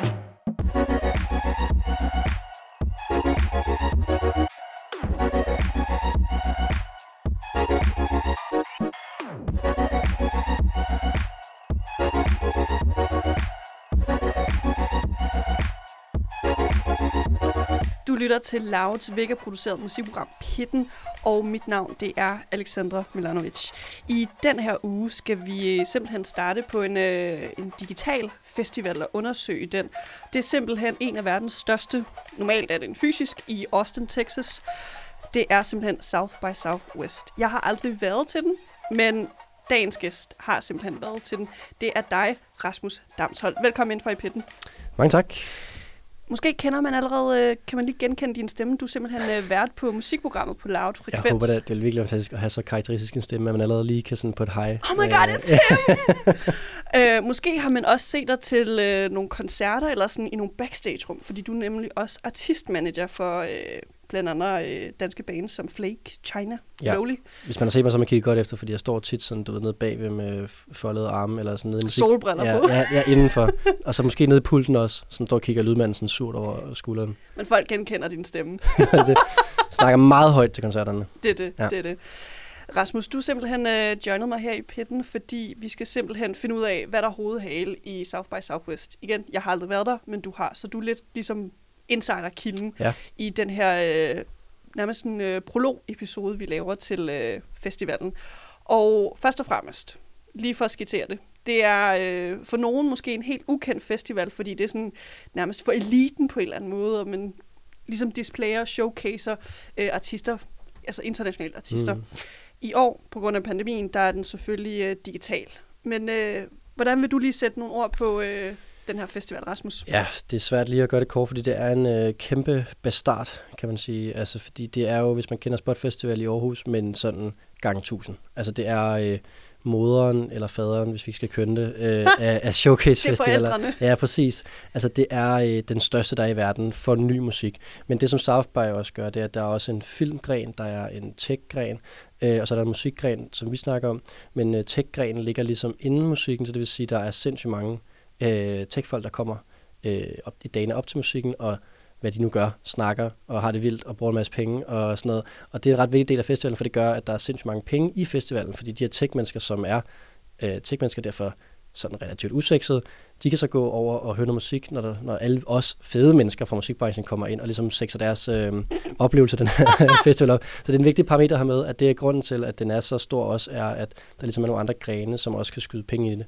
Du lytter til Louds Vega-produceret musikprogram Pitten, og mit navn det er Alexandra Milanovic. I den her uge skal vi øh, simpelthen starte på en, øh, en digital festival og undersøge den. Det er simpelthen en af verdens største, normalt er den fysisk, i Austin, Texas. Det er simpelthen South by Southwest. Jeg har aldrig været til den, men dagens gæst har simpelthen været til den. Det er dig, Rasmus Damshold. Velkommen ind for i Pitten. Mange tak. Måske kender man allerede, øh, kan man lige genkende din stemme. Du er simpelthen øh, vært på musikprogrammet på Loud Frekvens. Jeg håber, det, det er virkelig fantastisk at have så karakteristisk en stemme, at man allerede lige kan sådan på et high. Oh my god, it's him! øh, måske har man også set dig til øh, nogle koncerter eller sådan i nogle backstage-rum, fordi du er nemlig også artistmanager for øh, blandt andet øh, danske bands som Flake, China, Ja. Lowly, Hvis man har set mig, så man kigge godt efter, fordi jeg står tit sådan, du ved, nede bagved med foldede arme, eller sådan nede i musik. solbriller ja, på. ja, ja, indenfor. Og så måske nede i pulten også, sådan står og kigger lydmanden sådan surt over skulderen. Men folk genkender din stemme. det snakker meget højt til koncerterne. Det er det, ja. Det er det. Rasmus, du simpelthen øh, joinet mig her i pitten, fordi vi skal simpelthen finde ud af, hvad der er hovedhale i South by Southwest. Igen, jeg har aldrig været der, men du har, så du er lidt ligesom insider-kilden Ja. i den her øh, nærmest en øh, prolog-episode, vi laver til øh, festivalen. Og først og fremmest, lige for at skitsere det, det er øh, for nogen måske en helt ukendt festival, fordi det er sådan nærmest for eliten på en eller anden måde, og man ligesom displayer showcaser øh, artister, altså internationale artister. Mm. I år, på grund af pandemien, der er den selvfølgelig øh, digital. Men øh, hvordan vil du lige sætte nogle ord på øh, den her festival, Rasmus? Ja, det er svært lige at gøre det kort, fordi det er en øh, kæmpe bastard, kan man sige. Altså, fordi det er jo, hvis man kender Spot Festival i Aarhus, men sådan gang 1000. Altså, det er øh, moderen eller faderen, hvis vi ikke skal kønne det, øh, af, af showcase Det er festivaler. Ja, præcis. Altså, det er øh, den største, der er i verden for ny musik. Men det, som South by også gør, det er, at der er også en filmgren, der er en tech-gren, øh, og så er der en musikgren, som vi snakker om. Men øh, tech-grenen ligger ligesom inden musikken, så det vil sige, at der er sindssygt mange øh, tech-folk, der kommer øh, op, i dagene op til musikken, og hvad de nu gør, snakker og har det vildt og bruger en masse penge og sådan noget. Og det er en ret vigtig del af festivalen, for det gør, at der er sindssygt mange penge i festivalen, fordi de her tech-mennesker, som er øh, tech-mennesker derfor sådan relativt usekset, de kan så gå over og høre noget musik, når, der, når alle os fede mennesker fra musikbranchen kommer ind og ligesom sexer deres øh, oplevelse af den her festival op. Så det er en vigtig parameter her med, at det er grunden til, at den er så stor også, er, at der ligesom er nogle andre grene, som også kan skyde penge i det.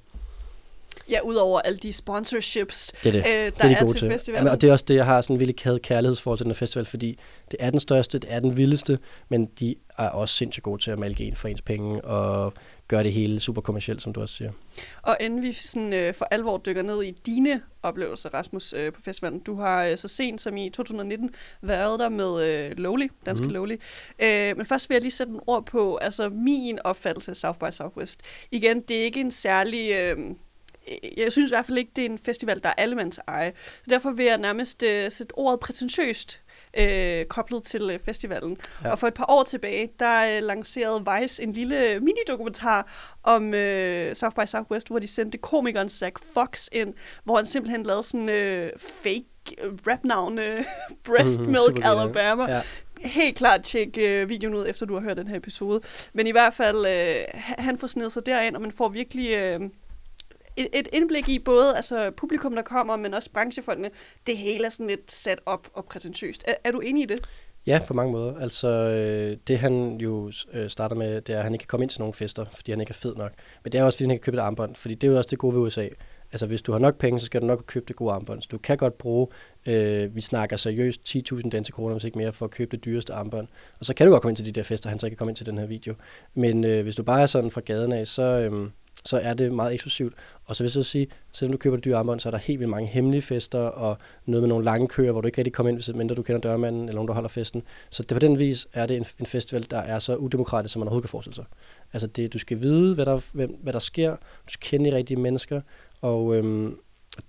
Ja, udover alle de sponsorships, Det er det. øh, der det er de er til til. festivalen. Jamen, og det er også det, jeg har sådan en virkelig kæde kærlighedsforhold til den her festival, fordi det er den største, det er den vildeste, men de er også sindssygt gode til at malke en for ens penge og gøre det hele super kommercielt, som du også siger. Og inden vi sådan, øh, for alvor dykker ned i dine oplevelser, Rasmus, øh, på festivalen. Du har øh, så sent som i 2019 været der med øh, Lowly, Danske mm. Lowly. Øh, men først vil jeg lige sætte en ord på altså min opfattelse af South by Southwest. Igen, det er ikke en særlig... Øh, jeg synes i hvert fald ikke, det er en festival, der er allemands eje. Så derfor vil jeg nærmest øh, sætte ordet prætentiøst øh, koblet til øh, festivalen. Ja. Og for et par år tilbage, der øh, lancerede Vice en lille minidokumentar om øh, South by Southwest, hvor de sendte komikeren Zach Fox ind, hvor han simpelthen lavede sådan øh, fake øh, rap-navn øh, Breast Mhm, Milk. Alabama. Ja. Helt klart tjek øh, videoen ud, efter du har hørt den her episode. Men i hvert fald, øh, han- han får snedet sig derind, og man får virkelig... Øh, et, et indblik i både altså, publikum, der kommer, men også branchefolkene. Det hele er sådan lidt sat op og prætentiøst. Er, er du enig i det? Ja, på mange måder. Altså, øh, det han jo øh, starter med, det er, at han ikke kan komme ind til nogen fester, fordi han ikke er fed nok. Men det er også, fordi han ikke kan købe et armbånd, fordi det er jo også det gode ved USA. Altså, hvis du har nok penge, så skal du nok købe det gode armbånd. Så du kan godt bruge, øh, vi snakker seriøst 10.000 danske kroner, hvis ikke mere, for at købe det dyreste armbånd. Og så kan du godt komme ind til de der fester, han så ikke kan komme ind til den her video. Men øh, hvis du bare er sådan fra gaden af, så, øh, så er det meget eksklusivt. Og så vil jeg så sige, selvom du køber det dyre armbånd, så er der helt vildt mange hemmelige fester, og noget med nogle lange køer, hvor du ikke rigtig kommer ind, hvis mindre du kender dørmanden, eller nogen, der holder festen. Så det, på den vis er det en, en festival, der er så udemokratisk, som man overhovedet kan forestille sig. Altså det, du skal vide, hvad der, hvem, hvad der sker, du skal kende de rigtige mennesker, og øhm,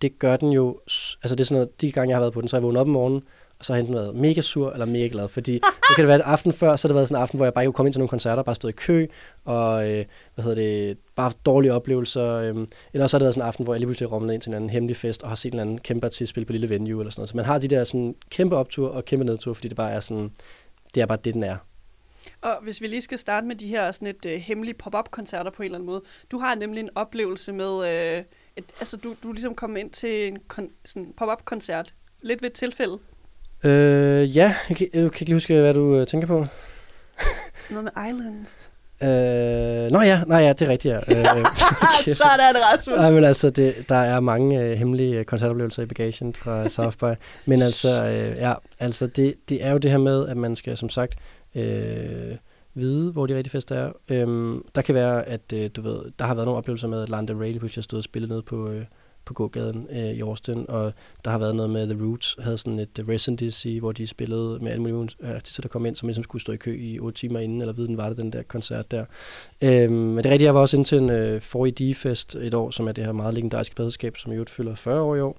det gør den jo, altså det er sådan noget, de gange jeg har været på den, så er jeg vågnet op om morgenen, og så har jeg enten været mega sur eller mega glad, fordi det kan det være, at aften før, så har det været sådan en aften, hvor jeg bare ikke kunne komme ind til nogle koncerter, bare stod i kø, og øh, hvad hedder det, bare dårlige oplevelser. Øh, eller så har det været sådan en aften, hvor jeg lige pludselig rumlet ind til en anden hemmelig fest, og har set en anden kæmpe artist spille på lille venue eller sådan noget. Så man har de der sådan kæmpe optur og kæmpe nedtur, fordi det bare er sådan, det er bare det, den er. Og hvis vi lige skal starte med de her sådan et øh, hemmelige pop-up-koncerter på en eller anden måde. Du har nemlig en oplevelse med, øh, et, altså du, du er ligesom kommet ind til en kon, sådan pop-up-koncert, lidt ved et tilfælde. Øh, ja, jeg kan, jeg kan ikke lige huske, hvad du øh, tænker på. Noget med Islands. Øh, nå ja, nej ja, det er rigtigt, ja. Øh, Sådan, Rasmus. Nej, men altså, det, der er mange øh, hemmelige øh, koncertoplevelser i bagagen fra South by. Men altså, øh, ja, altså det, det er jo det her med, at man skal, som sagt, øh, vide, hvor de rigtige fester er. Øhm, der kan være, at øh, du ved, der har været nogle oplevelser med, at Lana Del Rey pludselig har stået og spillet ned på, øh, på gågaden øh, i Austin, og der har været noget med The Roots, havde sådan et øh, residency, hvor de spillede med alle mulige øh, artister, der kom ind, som ligesom skulle stå i kø i 8 timer inden, eller ved den var det, den der koncert der. Øhm, men det rigtige, jeg var også ind til en øh, 4ED-fest et år, som er det her meget legendariske pladeskab, som i øvrigt fylder 40 år i år,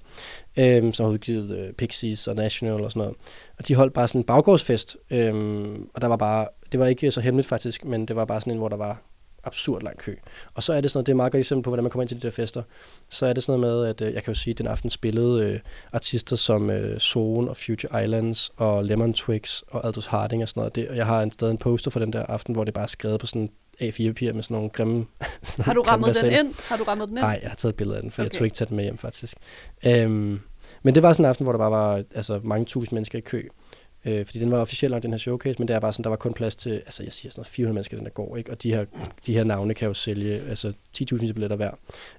øhm, som har udgivet øh, Pixies og National og sådan noget. Og de holdt bare sådan en baggårdsfest, øhm, og der var bare, det var ikke så hemmeligt faktisk, men det var bare sådan en, hvor der var absurd lang kø. Og så er det sådan noget, det er meget godt eksempel på, hvordan man kommer ind til de der fester. Så er det sådan noget med, at øh, jeg kan jo sige, at den aften spillede øh, artister som øh, Zone og Future Islands og Lemon Twigs og Aldous Harding og sådan noget. Det, og jeg har en, stadig en poster for den der aften, hvor det bare er skrevet på sådan A4-papir med sådan nogle grimme... sådan har du rammet den ind? Har du rammet den ind? Nej, jeg har taget et billede af den, for okay. jeg tog ikke tage den med hjem faktisk. Øhm, men det var sådan en aften, hvor der bare var altså, mange tusind mennesker i kø. Øh, fordi den var officielt nok, den her showcase, men der var sådan, der var kun plads til, altså jeg siger sådan noget, 400 mennesker, den der går, ikke? Og de her, de her navne kan jo sælge, altså 10.000 billetter hver.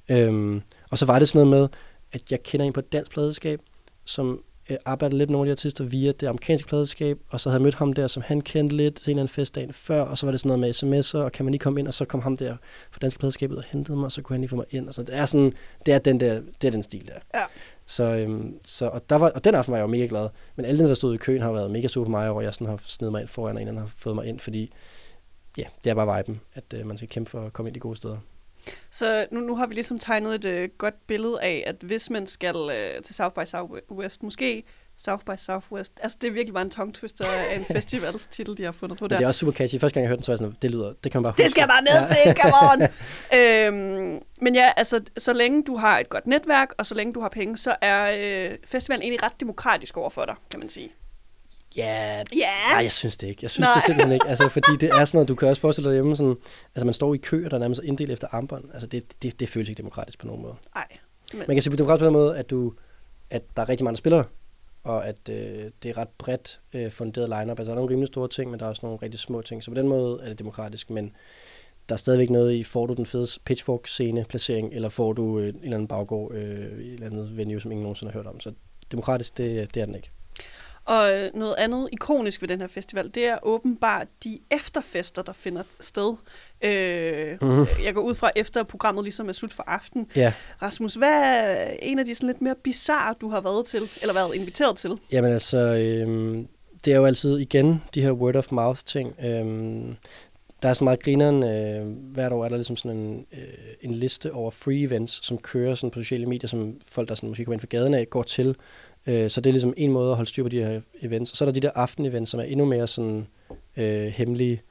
Øhm, og så var det sådan noget med, at jeg kender en på et dansk pladeskab, som øh, arbejder lidt med nogle af de artister via det amerikanske pladeskab, og så havde jeg mødt ham der, som han kendte lidt til en eller anden festdag før, og så var det sådan noget med sms'er, og kan man lige komme ind, og så kom ham der fra danske pladeskabet og hentede mig, og så kunne han lige få mig ind, og så det er sådan, det er den der, det er den stil der. Ja. Så, øhm, så og, der var, og den aften var jeg jo mega glad. Men alle dem, der stod i køen, har været mega super for mig, og jeg sådan har snedet mig ind foran, og en anden har fået mig ind, fordi ja, det er bare viben, at øh, man skal kæmpe for at komme ind i gode steder. Så nu, nu har vi ligesom tegnet et øh, godt billede af, at hvis man skal øh, til South by Southwest, måske South by Southwest. Altså, det er virkelig bare en tongue twister af en festivalstitel, de har fundet på der. Men det er også super catchy. Første gang jeg hørte den, så var jeg sådan, det lyder, det kan man bare huske. Det skal jeg bare med ja. til, come on! øhm, men ja, altså, så længe du har et godt netværk, og så længe du har penge, så er øh, festivalen egentlig ret demokratisk over for dig, kan man sige. Ja, yeah. nej, jeg synes det ikke. Jeg synes Nej. det simpelthen ikke. Altså, fordi det er sådan noget, du kan også forestille dig hjemme sådan, altså man står i kø, og der er nærmest inddelt efter armbånd. Altså det, det, det føles ikke demokratisk på nogen måde. Nej. Men... Man kan sige på demokratisk på den måde, at du, at der er rigtig mange, der spiller og at øh, det er ret bredt øh, funderet lineup. Altså, der er nogle rimelig store ting, men der er også nogle rigtig små ting. Så på den måde er det demokratisk, men der er stadigvæk noget i, får du den fede pitchfork-scene placering, eller får du øh, en eller anden baggård øh, et eller andet venue, som ingen nogensinde har hørt om. Så demokratisk, det, det er den ikke. Og noget andet ikonisk ved den her festival, det er åbenbart de efterfester, der finder sted. Øh, mm. Jeg går ud fra, efter programmet ligesom er slut for aften. Ja. Rasmus, hvad er en af de sådan lidt mere bizarre, du har været til, eller været inviteret til? Jamen altså, øh, det er jo altid igen de her word of mouth ting. Øh, der er så meget grineren. Øh, hvert år er der ligesom sådan en, øh, en liste over free events, som kører sådan på sociale medier, som folk, der sådan måske kommer ind fra gaden af, går til. Øh, så det er ligesom en måde at holde styr på de her events. Og så er der de der aften-events, som er endnu mere sådan øh, hemmelige.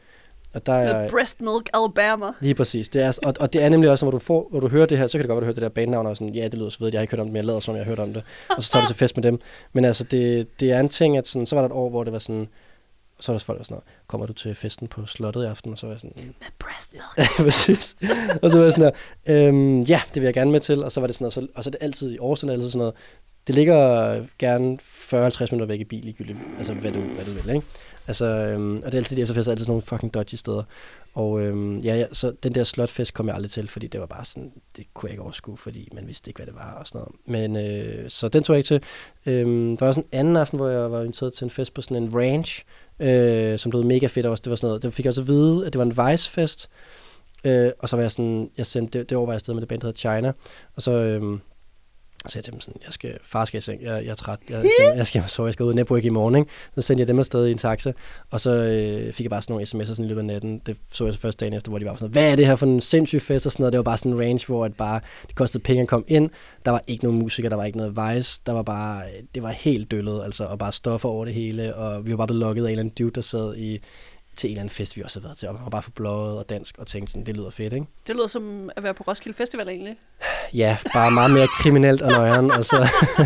Og der er, Breast Milk Alabama. Lige præcis. Det er, og, og det er nemlig også, hvor du, får, hvor du hører det her, så kan det godt være, du hører det der bandnavn, og sådan, ja, det lyder så ved, jeg har ikke hørt om det, men jeg lader som, jeg har hørt om det. Og så tager du til fest med dem. Men altså, det, det er en ting, at sådan, så var der et år, hvor det var sådan, så var der folk, der sådan kommer du til festen på slottet i aften? Og så var jeg sådan... Med breast milk. ja, præcis. og så var jeg sådan øhm, ja, det vil jeg gerne med til. Og så var det sådan noget, så, og så er det altid i Aarhus, altid sådan noget, det ligger gerne 40-50 minutter væk i bil, ligegyldigt, altså hvad du, hvad du vil, ikke? Altså, øhm, og det er altid de efterfester, altid sådan nogle fucking dodgy steder. Og øhm, ja, ja, så den der slotfest kom jeg aldrig til, fordi det var bare sådan, det kunne jeg ikke overskue, fordi man vidste ikke, hvad det var og sådan noget. Men øh, så den tog jeg ikke til. Øhm, der var også en anden aften, hvor jeg var inviteret til en fest på sådan en ranch, øh, som blev mega fedt også. Det var sådan noget, det fik jeg også at vide, at det var en vicefest. Øh, og så var jeg sådan, jeg sendte, det, det år var jeg afsted med det band, der hedder China. Og så, øh, sagde jeg til dem sådan, jeg skal, far skal i seng, jeg, jeg er træt, jeg, jeg, skal, jeg skal sove, jeg skal ud og network i morgen. Ikke? Så sendte jeg dem afsted i en taxa, og så øh, fik jeg bare sådan nogle sms'er sådan i løbet af natten. Det så jeg så første dagen efter, hvor de var sådan, hvad er det her for en sindssyg fest og sådan noget. Det var bare sådan en range, hvor at bare, det kostede penge at komme ind. Der var ikke nogen musikere, der var ikke noget vice. Der var bare, det var helt døllet, altså, og bare stoffer over det hele. Og vi var bare blevet lukket af en eller anden dude, der sad i til en eller anden fest, vi også har været til, og man var bare for blået og dansk, og tænkte sådan, det lyder fedt, ikke? Det lyder som at være på Roskilde Festival egentlig. Ja, bare meget mere kriminelt og nøjeren, altså.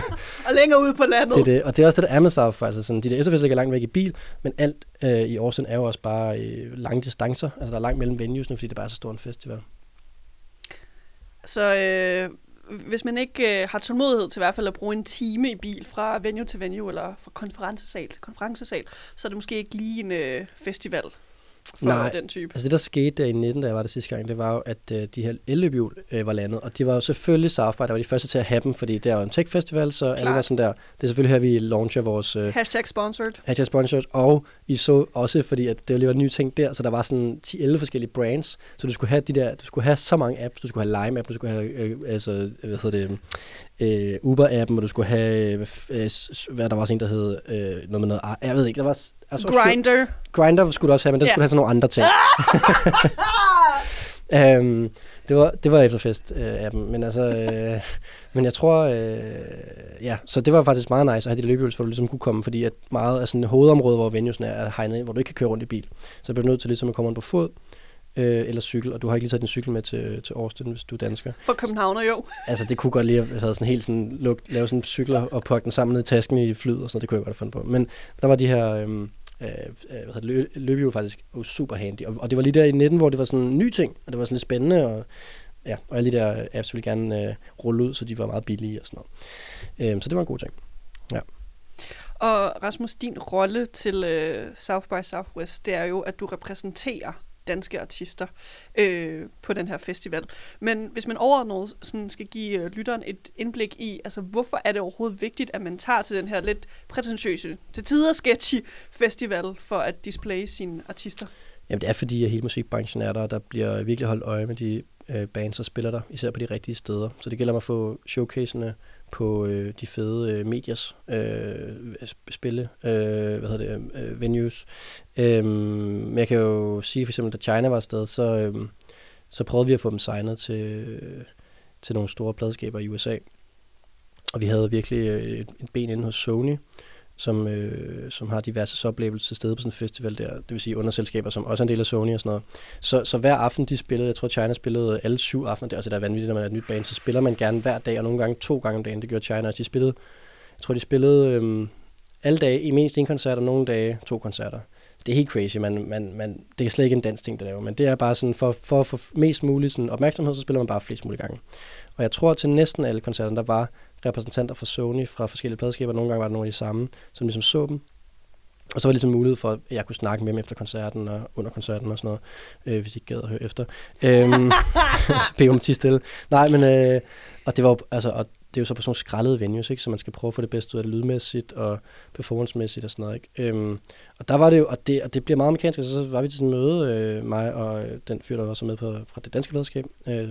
og længere ude på landet. Det det, og det er også det, der er med South altså sådan, de der efterfester ligger langt væk i bil, men alt øh, i Aarhus er jo også bare øh, lange distancer, altså der er langt mellem venues nu, fordi det bare er så stor en festival. Så øh, hvis man ikke øh, har tålmodighed til i hvert fald at bruge en time i bil fra venue til venue, eller fra konferencesal til konferencesal, så er det måske ikke lige en øh, festival for Nej, den type. altså det der skete der i 19, da jeg var der sidste gang, det var jo, at øh, de her elløbhjul øh, var landet, og de var jo selvfølgelig South by, der var de første til at have dem, fordi det er jo en tech-festival, så Klar. alle var sådan der. Det er selvfølgelig her, vi launcher vores... Øh, hashtag sponsored. Hashtag sponsored, og I så også, fordi at det var lige var en ny ting der, så der var sådan 10-11 forskellige brands, så du skulle have de der, du skulle have så mange apps, du skulle have Lime app, du skulle have, øh, altså, hvad hedder det, øh, Uber-appen, og du skulle have, øh, hvad der var også en, der hed øh, noget med noget, jeg ved ikke, der var... Altså, Grinder. Grinder skulle du også have, men den yeah. skulle have sådan nogle andre ting. um, det var, det var efterfest øh, af dem, men altså, øh, men jeg tror, øh, ja, så det var faktisk meget nice at have de løbehjuls, hvor du ligesom kunne komme, fordi at meget af sådan et hovedområde, hvor venuesen er, er hegnet hvor du ikke kan køre rundt i bil. Så bliver du nødt til ligesom at komme rundt på fod, øh, eller cykel, og du har ikke lige taget din cykel med til, til Austin, hvis du er dansker. For Københavner jo. altså, det kunne godt lige have sådan helt sådan, luk, lave sådan cykel og pakke den sammen ned i tasken i flyet, og sådan det kunne jeg godt have fundet på. Men der var de her øh, Øh, øh, hvad løb, jo faktisk var super handy, og, og, det var lige der i 19, hvor det var sådan en ny ting, og det var sådan lidt spændende, og ja, og alle de der apps ville gerne øh, rulle ud, så de var meget billige og sådan noget. Øh, så det var en god ting. Ja. Og Rasmus, din rolle til øh, South by Southwest, det er jo, at du repræsenterer danske artister øh, på den her festival. Men hvis man overordnet sådan skal give øh, lytteren et indblik i, altså hvorfor er det overhovedet vigtigt, at man tager til den her lidt prætentiøse, til tider sketchy festival for at displaye sine artister? Jamen det er fordi, at hele musikbranchen er der, og der bliver virkelig holdt øje med de øh, bands, der spiller der, især på de rigtige steder. Så det gælder om at få showcasene på øh, de fede øh, mediers øh, spille, øh, hvad hedder det, øh, venues. Øh, men jeg kan jo sige, for eksempel, da China var afsted, så, øh, så prøvede vi at få dem signet til, øh, til nogle store pladskaber i USA. Og vi havde virkelig øh, et, et ben inde hos Sony, som, øh, som har diverse oplevelser til stede på sådan en festival der, det vil sige underselskaber, som også er en del af Sony og sådan noget. Så, så hver aften de spillede, jeg tror China spillede alle syv aftener, det er også der er vanvittigt, når man er et nyt band, så spiller man gerne hver dag, og nogle gange to gange om dagen, det gjorde China, og de spillede, jeg tror de spillede øh, alle dage, i mindst en koncert, og nogle dage to koncerter. Det er helt crazy, man, man, man, det er slet ikke en dansk ting, der laver, men det er bare sådan, for, for at få mest muligt sådan opmærksomhed, så spiller man bare flest mulige gange. Og jeg tror, til næsten alle koncerterne, der var repræsentanter fra Sony fra forskellige pladskaber. Nogle gange var det nogle af de samme, som ligesom så dem. Og så var det ligesom mulighed for, at jeg kunne snakke med dem efter koncerten og under koncerten og sådan noget, øh, hvis I ikke gad at høre efter. Øhm, Bede om stille. Nej, men øh, og det var altså, og det er jo så på sådan nogle skrællede venues, ikke? så man skal prøve at få det bedste ud af det lydmæssigt og performancemæssigt og sådan noget. Ikke? Øhm, og der var det jo, og det, og det bliver meget amerikansk, og altså, så var vi til sådan en møde, øh, mig og den fyr, der var så med på, fra det danske pladskab, øh,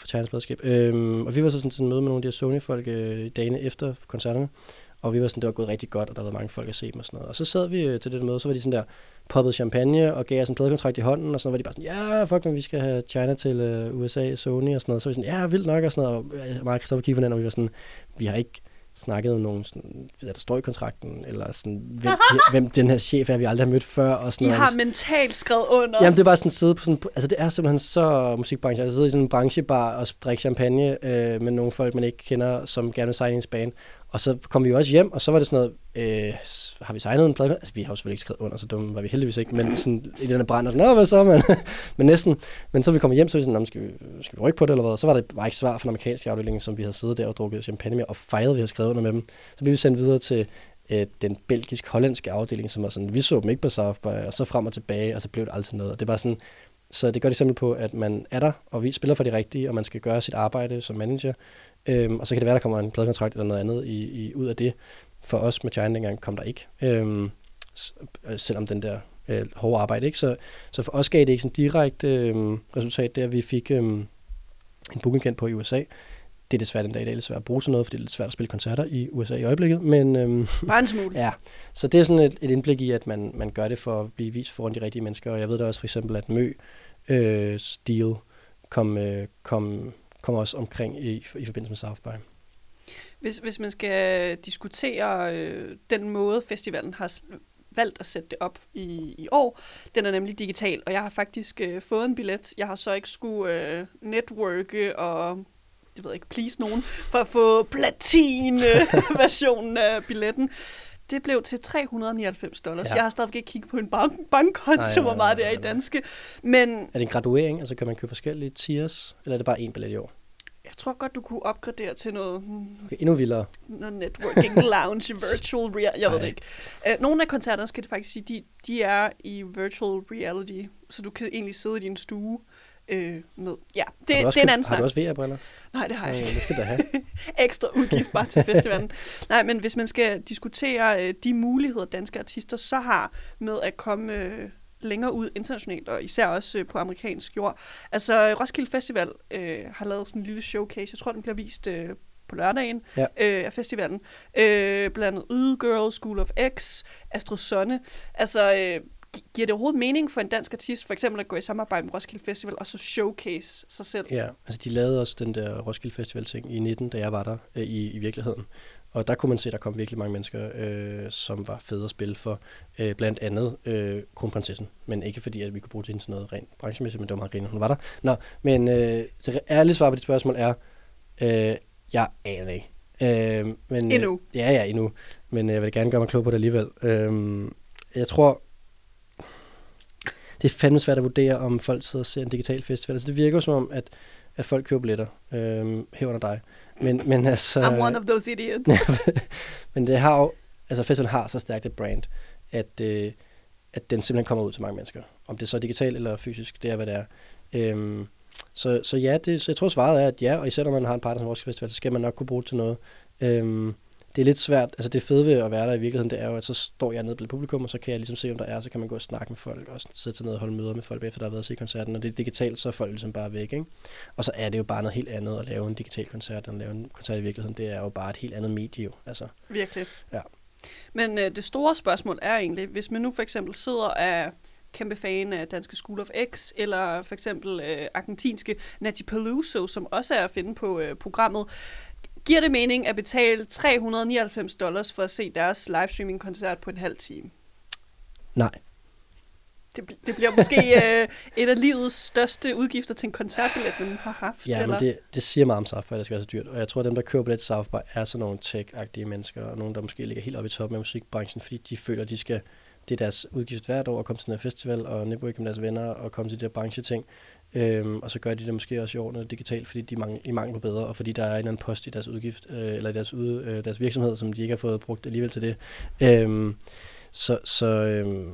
for Chinas Bladskab. Øhm, og vi var så sådan til møde med nogle af de her Sony-folk øh, dagene efter koncerterne, og vi var sådan, det var gået rigtig godt, og der var mange folk at se dem og sådan noget. Og så sad vi øh, til det møde, så var de sådan der, poppet champagne og gav os en pladekontrakt i hånden, og så var de bare sådan, ja, fuck, men vi skal have China til øh, USA, Sony og sådan noget. Så var vi sådan, ja, vildt nok og sådan noget. Og øh, mig og Christoffer kiggede og vi var sådan, vi har ikke snakket om nogen, sådan, hvad der står i kontrakten, eller sådan, hvem, hvem den her chef er, vi aldrig har mødt før. Og sådan I noget. har mentalt skrevet under. Jamen, det er bare sådan sidde på sådan, altså det er simpelthen så musikbranche, altså sidde i sådan en branchebar og drikke champagne øh, med nogle folk, man ikke kender, som gerne vil signe ens band. Og så kom vi jo også hjem, og så var det sådan noget, øh, har vi signet en plade? Altså, vi har jo selvfølgelig ikke skrevet under, så dumme var vi heldigvis ikke, men sådan i den her brand, og sådan, Nå, hvad så, man? men næsten. Men så vi kom hjem, så vi sådan, skal vi, skal vi rykke på det, eller hvad? Så var det bare ikke svar fra den amerikanske afdeling, som vi havde siddet der og drukket champagne med, og fejret, vi havde skrevet under med dem. Så blev vi sendt videre til øh, den belgisk-hollandske afdeling, som var sådan, vi så dem ikke på South by, og så frem og tilbage, og så blev det altid noget. Og det var sådan, så det gør det eksempel på, at man er der, og vi spiller for de rigtige, og man skal gøre sit arbejde som manager. Øhm, og så kan det være, der kommer en pladekontrakt eller noget andet i, i, ud af det. For os med China dengang kom der ikke. Øhm, øh, selvom den der øh, hårde arbejde ikke. Så, så for os gav det ikke sådan direkte øh, resultat, der vi fik øh, en bookingkendt på i USA. Det er desværre den dag i dag lidt svært at bruge sådan noget, fordi det er lidt svært at spille koncerter i USA i øjeblikket. Men, øhm, Bare en smule. ja, så det er sådan et, et indblik i, at man, man gør det for at blive vist foran de rigtige mennesker. Og jeg ved da også for eksempel, at Mø øh, Steel kom, øh, kom, kommer også omkring i, i forbindelse med South by. Hvis, hvis man skal diskutere øh, den måde, festivalen har valgt at sætte det op i, i år, den er nemlig digital, og jeg har faktisk øh, fået en billet. Jeg har så ikke skulle øh, networke og det ved jeg ikke, please nogen, for at få platin-versionen øh, af billetten. Det blev til 399 dollars. Ja. Jeg har stadigvæk ikke kigget på en bank bankkonto, hvor meget det er i danske. Men Er det en graduering? Altså kan man købe forskellige tiers? Eller er det bare én billet i år? jeg tror godt, du kunne opgradere til noget, Okay, endnu vildere. noget networking lounge, virtual reality, jeg ved det ikke. Uh, nogle af koncerterne, skal det faktisk sige, de, de er i virtual reality, så du kan egentlig sidde i din stue øh, med. Ja, det, har det er en købt- anden Har snak. du også VR-briller? Nej, det har jeg ikke. det skal du have. Ekstra udgift bare til festivalen. Nej, men hvis man skal diskutere øh, de muligheder, danske artister så har med at komme øh, længere ud internationalt, og især også øh, på amerikansk jord. Altså, Roskilde Festival øh, har lavet sådan en lille showcase. Jeg tror, den bliver vist øh, på lørdagen Ja. øh, af festivalen. Øh, blandt andet Yde Girl, School of X, Astro Sonne. Altså, øh, giver det overhovedet mening for en dansk artist, for eksempel at gå i samarbejde med Roskilde Festival, og så showcase sig selv? Ja, altså de lavede også den der Roskilde Festival ting i 19, da jeg var der øh, i, i virkeligheden. Og der kunne man se, at der kom virkelig mange mennesker, øh, som var fede at spille for. Øh, blandt andet øh, kronprinsessen. Men ikke fordi, at vi kunne bruge til hende sådan noget rent branchemæssigt, men det var meget griner, hun var der. Nå, men øh, det ærlige svar på dit spørgsmål er, øh, jeg aner ikke. Øh, men, Endnu. Øh, ja, ja, endnu. Men øh, jeg vil gerne gøre mig klog på det alligevel. Øh, jeg tror, det er fandme svært at vurdere, om folk sidder og ser en digital festival. Altså det virker jo som om, at, at folk køber billetter øh, herunder dig. Men, men altså... I'm one of those idiots. men det har jo, altså festivalen har så stærkt et brand, at, øh, at den simpelthen kommer ud til mange mennesker. Om det så er digitalt eller fysisk, det er hvad det er. Øhm, så, så ja, det, så jeg tror svaret er, at ja, og især når man har en partner som Roskilde Festival, så skal man nok kunne bruge det til noget. Øhm, det er lidt svært, altså det fede ved at være der i virkeligheden, det er jo, at så står jeg nede blandt publikum, og så kan jeg ligesom se, om der er, så kan man gå og snakke med folk, og sætte sig ned og holde møder med folk, efter der har været se koncerten, og det er digitalt, så er folk ligesom bare væk, ikke? Og så er det jo bare noget helt andet at lave en digital koncert, end at lave en koncert i virkeligheden, det er jo bare et helt andet medie, jo. altså. Virkelig. Ja. Men øh, det store spørgsmål er egentlig, hvis man nu for eksempel sidder af kæmpe fan af Danske School of X, eller for eksempel øh, argentinske Nati Peluso, som også er at finde på øh, programmet, giver det mening at betale 399 dollars for at se deres livestreaming-koncert på en halv time? Nej. Det, det bliver måske øh, et af livets største udgifter til en koncertbillet, man har haft. Ja, eller? men det, det siger meget om South by, at det skal være så dyrt. Og jeg tror, at dem, der køber billet til South by, er sådan nogle tech-agtige mennesker, og nogle, der måske ligger helt oppe i toppen af musikbranchen, fordi de føler, at de skal, det er deres udgift hvert år at komme til den her festival, og netværke med deres venner, og komme til de her brancheting. Øhm, og så gør de det måske også i år digitalt, fordi de mangler, de mangler bedre, og fordi der er en eller anden post i deres udgift, øh, eller i deres, ude, øh, deres virksomhed, som de ikke har fået brugt alligevel til det. Øhm, så, så øhm,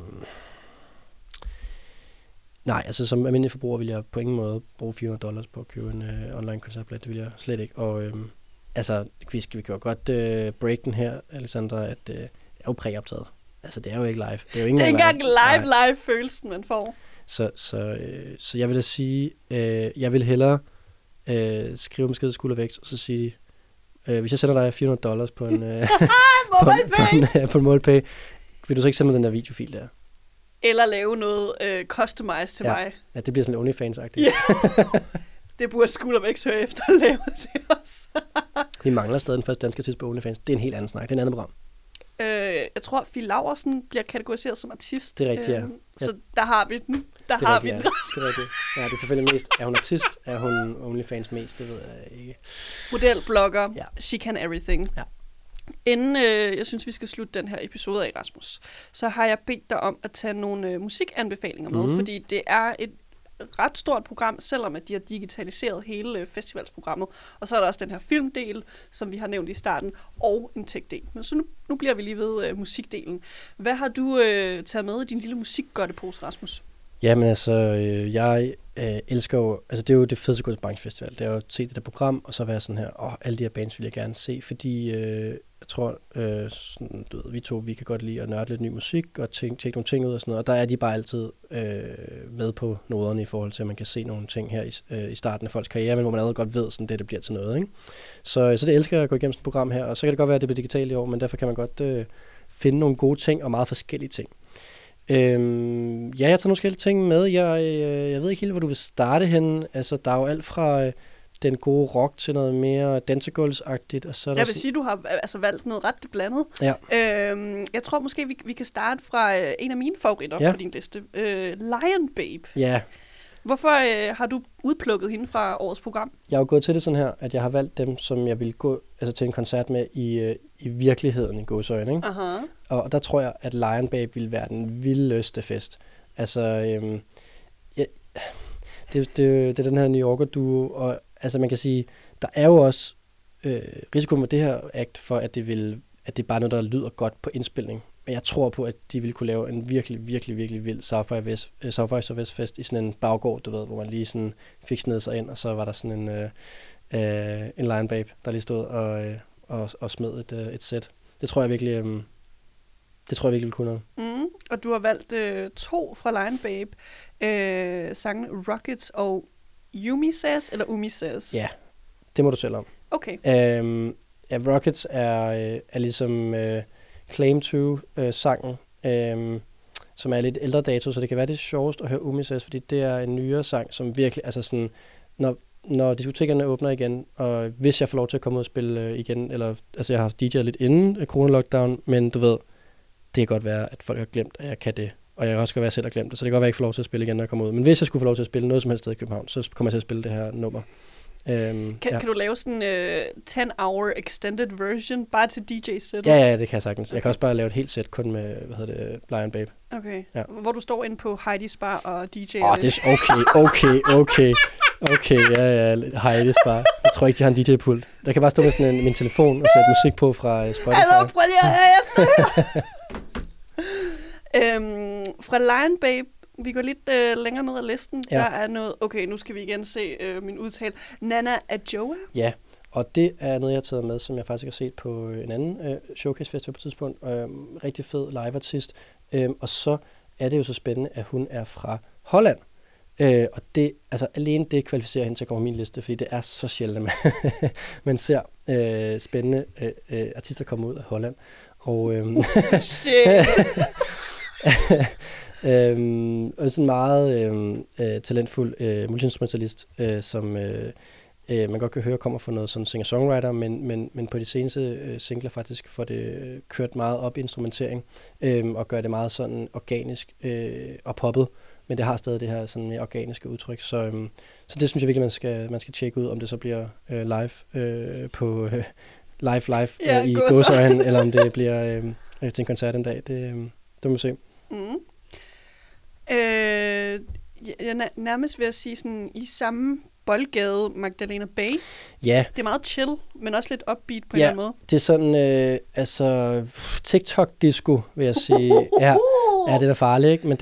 Nej, altså som almindelig forbruger vil jeg på ingen måde bruge 400 dollars på at købe en øh, online koncertbillet. Det vil jeg slet ikke. Og øhm, altså, vi skal vi kan jo godt øh, break den her, Alexandra, at øh, det er jo præoptaget. Altså, det er jo ikke live. Det er jo det er ikke engang live, live følelsen, man får. Så, så, øh, så jeg vil da sige, øh, jeg vil hellere øh, skrive besked X, og så sige, øh, hvis jeg sender dig 400 dollars på en, øh, på, en, på, en, øh, på en MobilePay, vil du så ikke sende mig den der videofil der? Eller lave noget øh, customized til Ja. mig. Ja, det bliver sådan OnlyFans-agtigt. Ja. Det burde X høre efter at lave til os. Vi mangler stadig den første danske artist på OnlyFans. Det er en helt anden snak. Det er en anden program. Øh, jeg tror, Phil Laversen bliver kategoriseret som artist. Det er rigtigt, ja. Øh, så der har vi den. Der Det har rigtigt, vi ja. den. Det er rigtigt. Ja, det er selvfølgelig mest. Er hun artist? Er hun OnlyFans mest? Det ved jeg ikke. Model, blogger, Ja. she can everything. Ja. Inden øh, jeg synes, vi skal slutte den her episode af, Rasmus, så har jeg bedt dig om at tage nogle øh, musikanbefalinger med, Mhm. fordi det er et ret stort program, selvom at de har digitaliseret hele øh, festivalsprogrammet. Og så er der også den her filmdel, som vi har nævnt i starten, og en tech-del. Men så nu, nu bliver vi lige ved øh, musikdelen. Hvad har du øh, taget med i din lille musikgodtepose, Rasmus? Jamen altså, øh, jeg øh, elsker jo, altså det er jo det fedeste at gå til branchefestival, det er jo at se det der program, og så være sådan her, åh, alle de her bands vil jeg gerne se, fordi øh, jeg tror, øh, sådan, du ved, vi to, vi kan godt lide at nørde lidt ny musik og tænke, tænke nogle ting ud og sådan noget. Og der er de bare altid øh, med på noderne i forhold til, at man kan se nogle ting her i, øh, i starten af folks karriere, men hvor man allerede godt ved, sådan det, det bliver til noget. Ikke? Så, så det elsker jeg at gå igennem sådan et program her, og så kan det godt være, at det bliver digitalt i år, men derfor kan man godt øh, finde nogle gode ting og meget forskellige ting. Øhm, ja, jeg tager nogle forskellige ting med. Jeg, øh, jeg ved ikke helt, hvor du vil starte hen. Altså, der er jo alt fra... Øh, den gode rock til noget mere dansegulvsagtigt. Og så jeg vil sige, du har altså valgt noget ret blandet. Ja. Øhm, jeg tror måske, vi, vi kan starte fra øh, en af mine favoritter Ja. på din liste. Øh, Lion Babe. Ja, Hvorfor øh, har du udplukket hende fra årets program? jeg er jo gået til det sådan her, at jeg har valgt dem, som jeg vil gå altså til en koncert med i, øh, i virkeligheden i godsøjne. Ikke? Aha. Og der tror jeg, at Lion Babe ville være den vildeste fest. Altså, øhm, ja, det, det, det er den her New Yorker duo, og altså man kan sige, der er jo også øh, risiko med det her act for, at det, vil, at det er bare noget, der lyder godt på indspilning. Men jeg tror på, at de ville kunne lave en virkelig, virkelig, virkelig vild South by, West, uh, South by Southwest fest i sådan en baggård, du ved, hvor man lige sådan fik snedet sig ind, og så var der sådan en, øh, øh, en Lion Babe, der lige stod og, øh, og, og smed et, øh, et sæt. Det tror jeg virkelig, øh, det tror jeg virkelig vi kunne noget. Mm. Og du har valgt øh, to fra line Babe. Øh, sangen Rockets og Yumi Says, eller Umi Says? Ja, det må du selv om. Okay. Øhm, ja, Rockets er, øh, er ligesom øh, Claim to øh, sangen, øh, som er lidt ældre dato, så det kan være det sjovest at høre Umises, fordi det er en nyere sang, som virkelig, altså sådan, når, når diskotekerne åbner igen, og hvis jeg får lov til at komme ud og spille øh, igen, eller, altså jeg har haft DJ'et lidt inden øh, corona-lockdown, men du ved, det kan godt være, at folk har glemt, at jeg kan det. Og jeg kan også godt være, at jeg selv har glemt det, så det kan godt være, at jeg ikke får lov til at spille igen, når jeg kommer ud. Men hvis jeg skulle få lov til at spille noget som helst sted i København, så kommer jeg til at spille det her nummer. Øhm, Kan, ja. kan du lave sådan en øh, 10-hour extended version, bare til DJ-sættet? Ja, ja, det kan jeg sagtens. Jeg kan også bare lave et helt sæt kun med, hvad hedder det, Lion Babe. Okay. Ja. Hvor du står inde på Heidi's Bar og DJ. Åh, oh, det er okay, okay, okay. Okay, ja, ja, Heidi bare. Jeg tror ikke, de har en DJ-pult. Der kan bare stå med sådan en, min telefon og sætte musik på fra øh, Spotify. Hallo, prøv lige at høre efter. øhm, fra Lion Babe, vi går lidt øh, længere ned ad listen. Ja. Der er noget, okay, nu skal vi igen se øh, min udtale. Nana Ajoa. Ja, og det er noget, jeg har taget med, som jeg faktisk har set på øh, en anden øh, showcase festival på et tidspunkt. Øh, rigtig fed live-artist. Øh, og så er det jo så spændende, at hun er fra Holland. Øh, og det, altså alene det kvalificerer hende til at komme på min liste, fordi det er så sjældent, at man, man ser øh, spændende øh, øh, artister komme ud af Holland. Og, øh, Shit. øhm, og sådan en meget øhm, øh, talentfuld øh, multiinstrumentalist, øh, som øh, øh, man godt kan høre kommer fra noget sådan singer-songwriter, men, men, men på de seneste øh, singler faktisk får det øh, kørt meget op i instrumentering, øh, og gør det meget sådan organisk øh, og poppet, men det har stadig det her sådan mere organiske udtryk, så, øhm, så det synes jeg virkelig, man skal, man skal tjekke ud, om det så bliver øh, live øh, på øh, live live Ja, øh, i godsøjen, eller om det bliver øh, øh, til en koncert en dag, det, øh, det må vi se. Mm. Øh, jeg jeg nær- nærmest ved at sige sådan, i samme boldgade Magdalena Bay. Ja, Det er meget chill, men også lidt upbeat på en Ja. eller anden måde. Det er sådan, øh, altså, TikTok-disco, vil jeg sige. Ja, ja, det er farligt, ikke? Men det,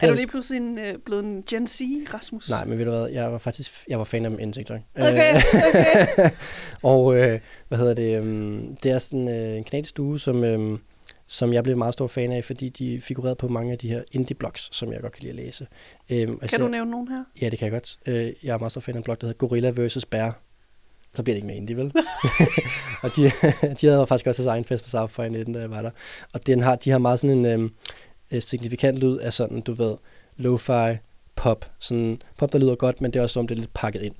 det Er du lige pludselig en, øh, blevet en Gen Z, Rasmus? Nej, men ved du hvad, jeg var faktisk jeg var fan af dem inden TikTok. Okay, Øh, okay. og øh, hvad hedder det, um, det er sådan øh, en kanadisk stue, som, øh, som jeg blev meget stor fan af, fordi de figurerede på mange af de her indie-blogs, som jeg godt kan lide at læse. Øh, og Kan du nævne nogen her? Ja, det kan jeg godt. Øh, jeg er meget stor fan af en blog, der hedder Gorilla vs. Bear. Så bliver det ikke mere indie, vel? og de, de havde faktisk også deres egen fest på South by 19, da jeg var der. Og den har, de har meget sådan en øhm, øh, signifikant lyd af sådan, du ved, lo-fi pop. Sådan pop, der lyder godt, men det er også som, det er lidt pakket ind.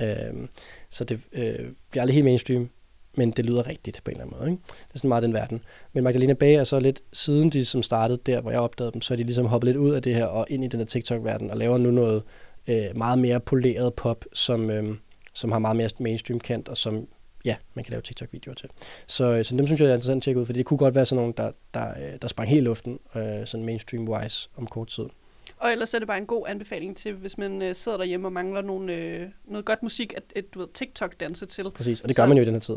Øhm, så det øh, bliver aldrig helt mainstream, men det lyder rigtigt på en eller anden måde. Ikke? Det er sådan meget den verden. Men Magdalena Bay er så lidt, siden de som startede der, hvor jeg opdagede dem, så er de ligesom hoppet lidt ud af det her og ind i den her TikTok-verden og laver nu noget øh, meget mere poleret pop, som, øh, som har meget mere mainstream kendt, og som ja, man kan lave TikTok-videoer til. Så, øh, så dem synes jeg er interessant at tjekke ud, fordi det kunne godt være sådan nogle, der, der, øh, der sprang helt i luften, øh, sådan mainstream-wise om kort tid. Og ellers er det bare en god anbefaling til, hvis man øh, sidder derhjemme og mangler nogle, øh, noget godt musik, at, at du ved, TikTok-danse til. Præcis, og det gør Så- man jo i den her tid.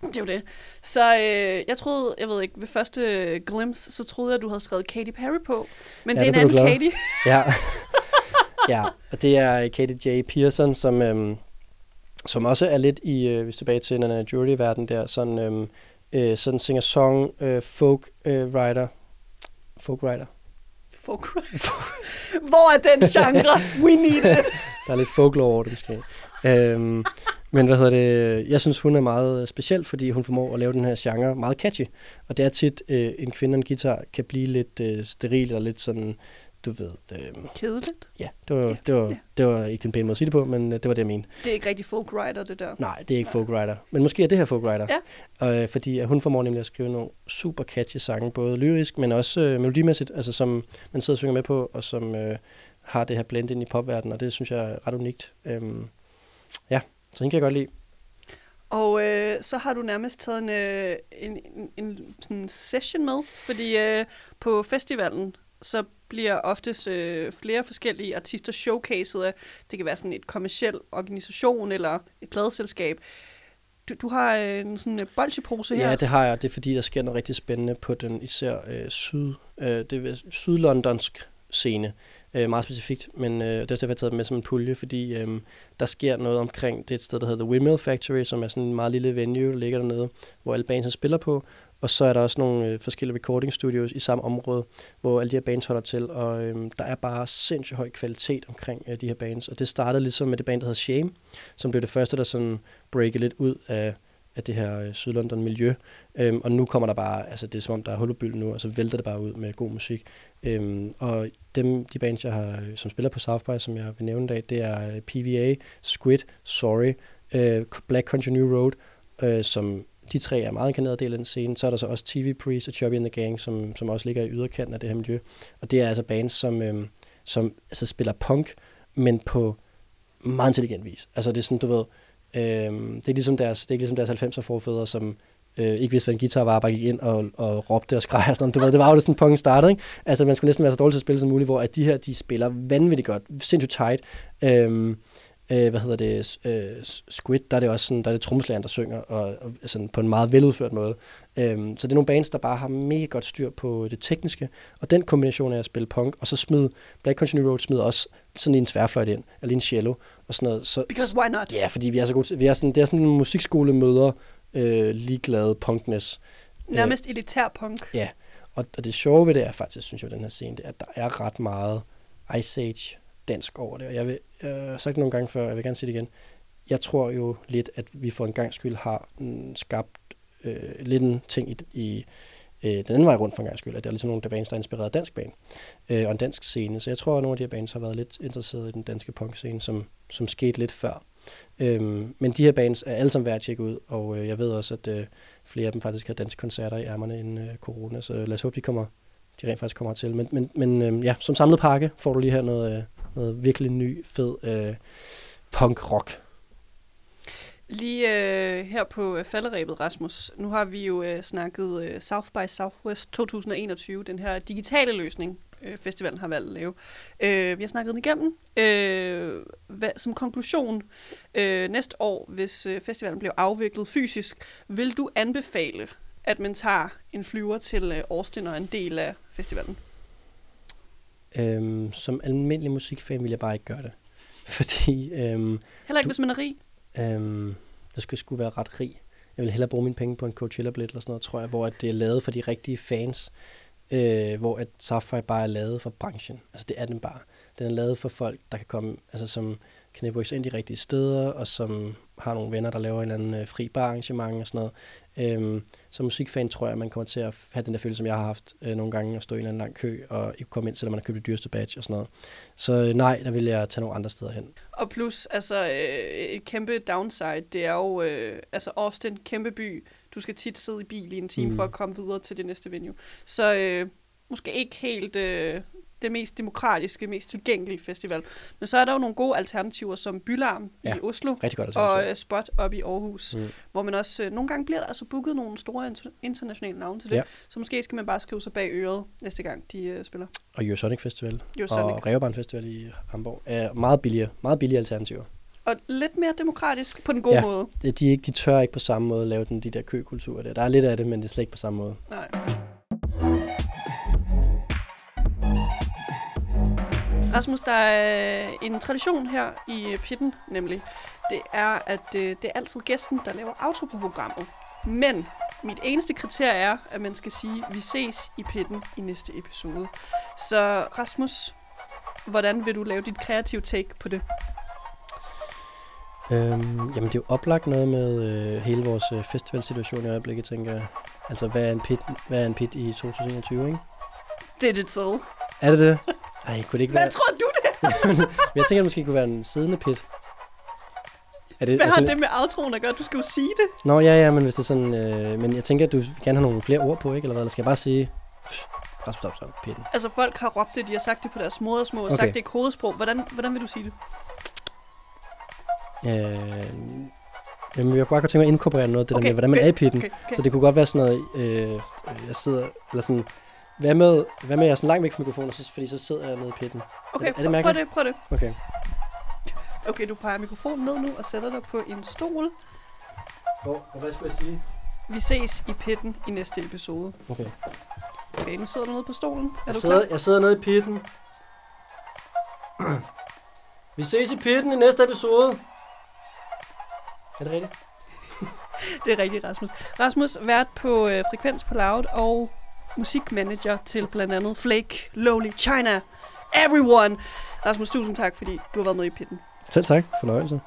Det er jo det. Så øh, jeg troede, jeg ved ikke, ved første glimpse, så troede jeg, at du havde skrevet Katy Perry på. Men Ja, det er der en anden. Katy. Ja. ja, og det er Katie J. Pearson, som, øhm, som også er lidt i, øh, hvis tilbage til Nana Jury-verden der, sådan, øhm, øh, sådan singer-song, øh, folk øh, writer. Folk writer. Folk Hvor er den genre? We need it. Der er lidt folklore over det måske. Øhm, men hvad hedder det? Jeg synes, hun er meget speciel, fordi hun formår at lave den her genre meget catchy. Og det er tit, øh, en kvinde og en guitar kan blive lidt øh, steril og lidt sådan du ved... Øh, Kedeligt? Ja, det var, ja, det, var, ja. det var ikke den pæne måde at sige det på, men øh, det var det, jeg mente. Det er ikke rigtig folk writer, det der? Nej, det er ikke Nej. folk writer. Men måske er det her folk writer. Ja. Øh, fordi hun formår nemlig at skrive nogle super catchy sange, både lyrisk, men også øh, melodimæssigt, altså som man sidder og synger med på, og som øh, har det her blend ind i popverdenen, og det synes jeg er ret unikt. Øhm, ja, så hende kan jeg godt lide. Og øh, så har du nærmest taget en, øh, en, en, en sådan session med, fordi øh, på festivalen, så bliver oftest øh, flere forskellige artister showcaset af, det kan være sådan et kommersiel organisation eller et pladeselskab. Du, du har øh, en sådan en bolsjepose her. Ja, det har jeg. Det er fordi, der sker noget rigtig spændende på den især øh, syd, øh, det er sydlondonsk scene. Øh, meget specifikt, men øh, det er derfor, jeg har taget med som en pulje, fordi øh, der sker noget omkring, det er et sted, der hedder The Windmill Factory, som er sådan en meget lille venue, der ligger dernede, hvor alle bands spiller på, og så er der også nogle øh, forskellige recording studios i samme område, hvor alle de her bands holder til, og øh, der er bare sindssygt høj kvalitet omkring øh, de her bands. Og det startede ligesom med det band, der hedder Shame, som blev det første, der sådan breakede lidt ud af, af det her øh, Sydlondon-miljø. Øhm, og nu kommer der bare, altså det er som om, der er hul på nu, og så vælter det bare ud med god musik. Øhm, og dem, de bands, jeg har, øh, som spiller på South by, som jeg vil nævne i dag, det er øh, PVA, Squid, Sorry, øh, Black Country New Road, øh, som de tre er meget inkarneret del af den scene. Så er der så også TV Priest og Chubby and the Gang, som, som også ligger i yderkanten af det her miljø. Og det er altså bands, som, øh, som altså spiller punk, men på meget intelligent vis. Altså det er sådan, du ved, øh, det er ligesom deres, det er ligesom deres 90'er forfædre, som øh, ikke vidste, hvad en guitar var, bare gik ind og, og råbte og skreg og sådan Du ved, det var jo det sådan, punk startede, ikke? Altså man skulle næsten være så dårlig til at spille som muligt, hvor at de her, de spiller vanvittigt godt, sindssygt tight. Øh, øh, hvad hedder det, øh, Squid, der er det også sådan, der er det trommeslageren, der synger, og, og sådan på en meget veludført måde. Øhm, så det er nogle bands, der bare har mega godt styr på det tekniske, og den kombination af at spille punk, og så smid, Black Country Road smider også sådan en sværfløjt ind, eller en cello, og sådan noget. Så, Because why not? Ja, fordi vi er så gode vi er sådan, det er sådan en musikskole møder øh, ligeglade punkness. Nærmest øh, elitær punk. Ja, og, og det sjove ved det er faktisk, synes jeg, den her scene, det er, at der er ret meget Ice Age dansk over det. Og jeg, vil, jeg har sagt det nogle gange før, jeg vil gerne sige det igen. Jeg tror jo lidt, at vi for en gang skyld har mm, skabt øh, lidt en ting i, i øh, den anden vej rundt for en gang skyld, at der er ligesom nogle der bands, der er inspireret af dansk band øh, og en dansk scene. Så jeg tror, at nogle af de her bands har været lidt interesseret i den danske punk-scene, som, som skete lidt før. Øhm, men de her bands er alle sammen værd at tjekke ud, og øh, jeg ved også, at øh, flere af dem faktisk har danske koncerter i ærmerne inden øh, corona, så lad os håbe, de kommer de rent faktisk kommer til. Men, men, men øh, ja, som samlet pakke får du lige her noget, øh, noget virkelig ny, fed øh, punk-rock. Lige øh, her på øh, falderæbet, Rasmus, nu har vi jo øh, snakket øh, South by Southwest 2021, den her digitale løsning, øh, festivalen har valgt at lave. Øh, vi har snakket den igennem. Øh, hvad, som konklusion, øh, næste år, hvis øh, festivalen bliver afviklet fysisk, vil du anbefale, at man tager en flyver til øh, Austin og en del af festivalen? Øhm, som almindelig musikfan vil jeg bare ikke gøre det. Fordi... Øhm, Heller ikke, du, hvis man er rig? Øhm, der skal sgu være ret rig. Jeg vil hellere bruge mine penge på en Coachella-billet eller sådan noget, tror jeg, hvor at det er lavet for de rigtige fans. Øh, hvor at Sapphire bare er lavet for branchen. Altså det er den bare. Den er lavet for folk, der kan komme, altså som kan ind de rigtige steder, og som har nogle venner, der laver en eller anden øh, fri bar arrangement og sådan noget. Øhm, som musikfan tror jeg, man kommer til at have den der følelse, som jeg har haft øh, nogle gange, at stå i en eller anden lang kø, og ikke komme ind, selvom man har købt det dyreste badge og sådan noget. Så øh, nej, der vil jeg tage nogle andre steder hen. Og plus, altså øh, et kæmpe downside, det er jo, øh, altså Austin, kæmpe by, du skal tit sidde i bil i en time mm. for at komme videre til det næste venue. Så øh, måske ikke helt øh, det mest demokratiske, mest tilgængelige festival. Men så er der jo nogle gode alternativer, som Bylarm ja, i Oslo, og uh, Spot op i Aarhus, mm. hvor man også, uh, nogle gange bliver der altså booket nogle store internationale navne til det, ja. så måske skal man bare skrive sig bag øret næste gang, de uh, spiller. Og Eurosonic Festival, Eurosonic. og Reverbahn Festival i Hamburg er meget billigere, meget billige alternativer. Og lidt mere demokratisk på den gode ja, måde. Det, de, ikke, de tør ikke på samme måde lave den, de der køkulturer der. Der er lidt af det, men det er slet ikke på samme måde. Nej. Rasmus, der er en tradition her i Pitten, nemlig. Det er, at øh, det er altid gæsten, der laver outro på programmet. Men mit eneste kriterie er, at man skal sige, vi ses i pitten i næste episode. Så Rasmus, hvordan vil du lave dit kreative take på det? Øhm, jamen, det er jo oplagt noget med øh, hele vores øh, festivalsituation i øjeblikket, tænker jeg. Altså, hvad er en pit, hvad er en pit i 2021, ikke? Digital. Er det det? Ej, kunne det ikke Hvad være... tror du det? Men jeg tænker, det måske kunne være en siddende pit. Er det, Hvad har sådan- det med outroen at gøre? Du skal jo sige det. Nå, ja, ja, men hvis det er sådan... Øh, men jeg tænker, at du vil gerne have nogle flere ord på, ikke? Eller hvad? Eller skal jeg bare sige... pff, stop, stop, pitten. Altså, folk har råbt det, de har sagt det på deres modersmål, okay. Okay. sagt det i kodesprog. Hvordan, hvordan vil du sige det? Øh, jamen, jeg kunne bare godt tænke mig at inkorporere noget af det Okay, der med, hvordan man okay, er i pitten. Okay, okay. Så det kunne godt være sådan noget, øh, jeg sidder, eller sådan, hvad med, hvad med, jeg er sådan langt væk fra mikrofonen, så, fordi så sidder jeg nede i pitten. okay, er det prøv, prøv mærkeligt? det, prøv det. Okay. Okay, du peger mikrofonen ned nu og sætter dig på en stol. Hvor, og hvad skulle jeg sige? Vi ses i pitten i næste episode. Okay. Okay, nu sidder du nede på stolen. Er Jeg du sidder, klar? jeg sidder nede i pitten. Vi ses i pitten i næste episode. Er det rigtigt? Det er rigtigt, Rasmus. Rasmus, vært på øh, Frekvens på Loud og musikmanager til blandt andet Flake, Lowly, China, Everyone. Rasmus, tusind tak, fordi du har været med i pitten. Selv tak. Fornøjelse.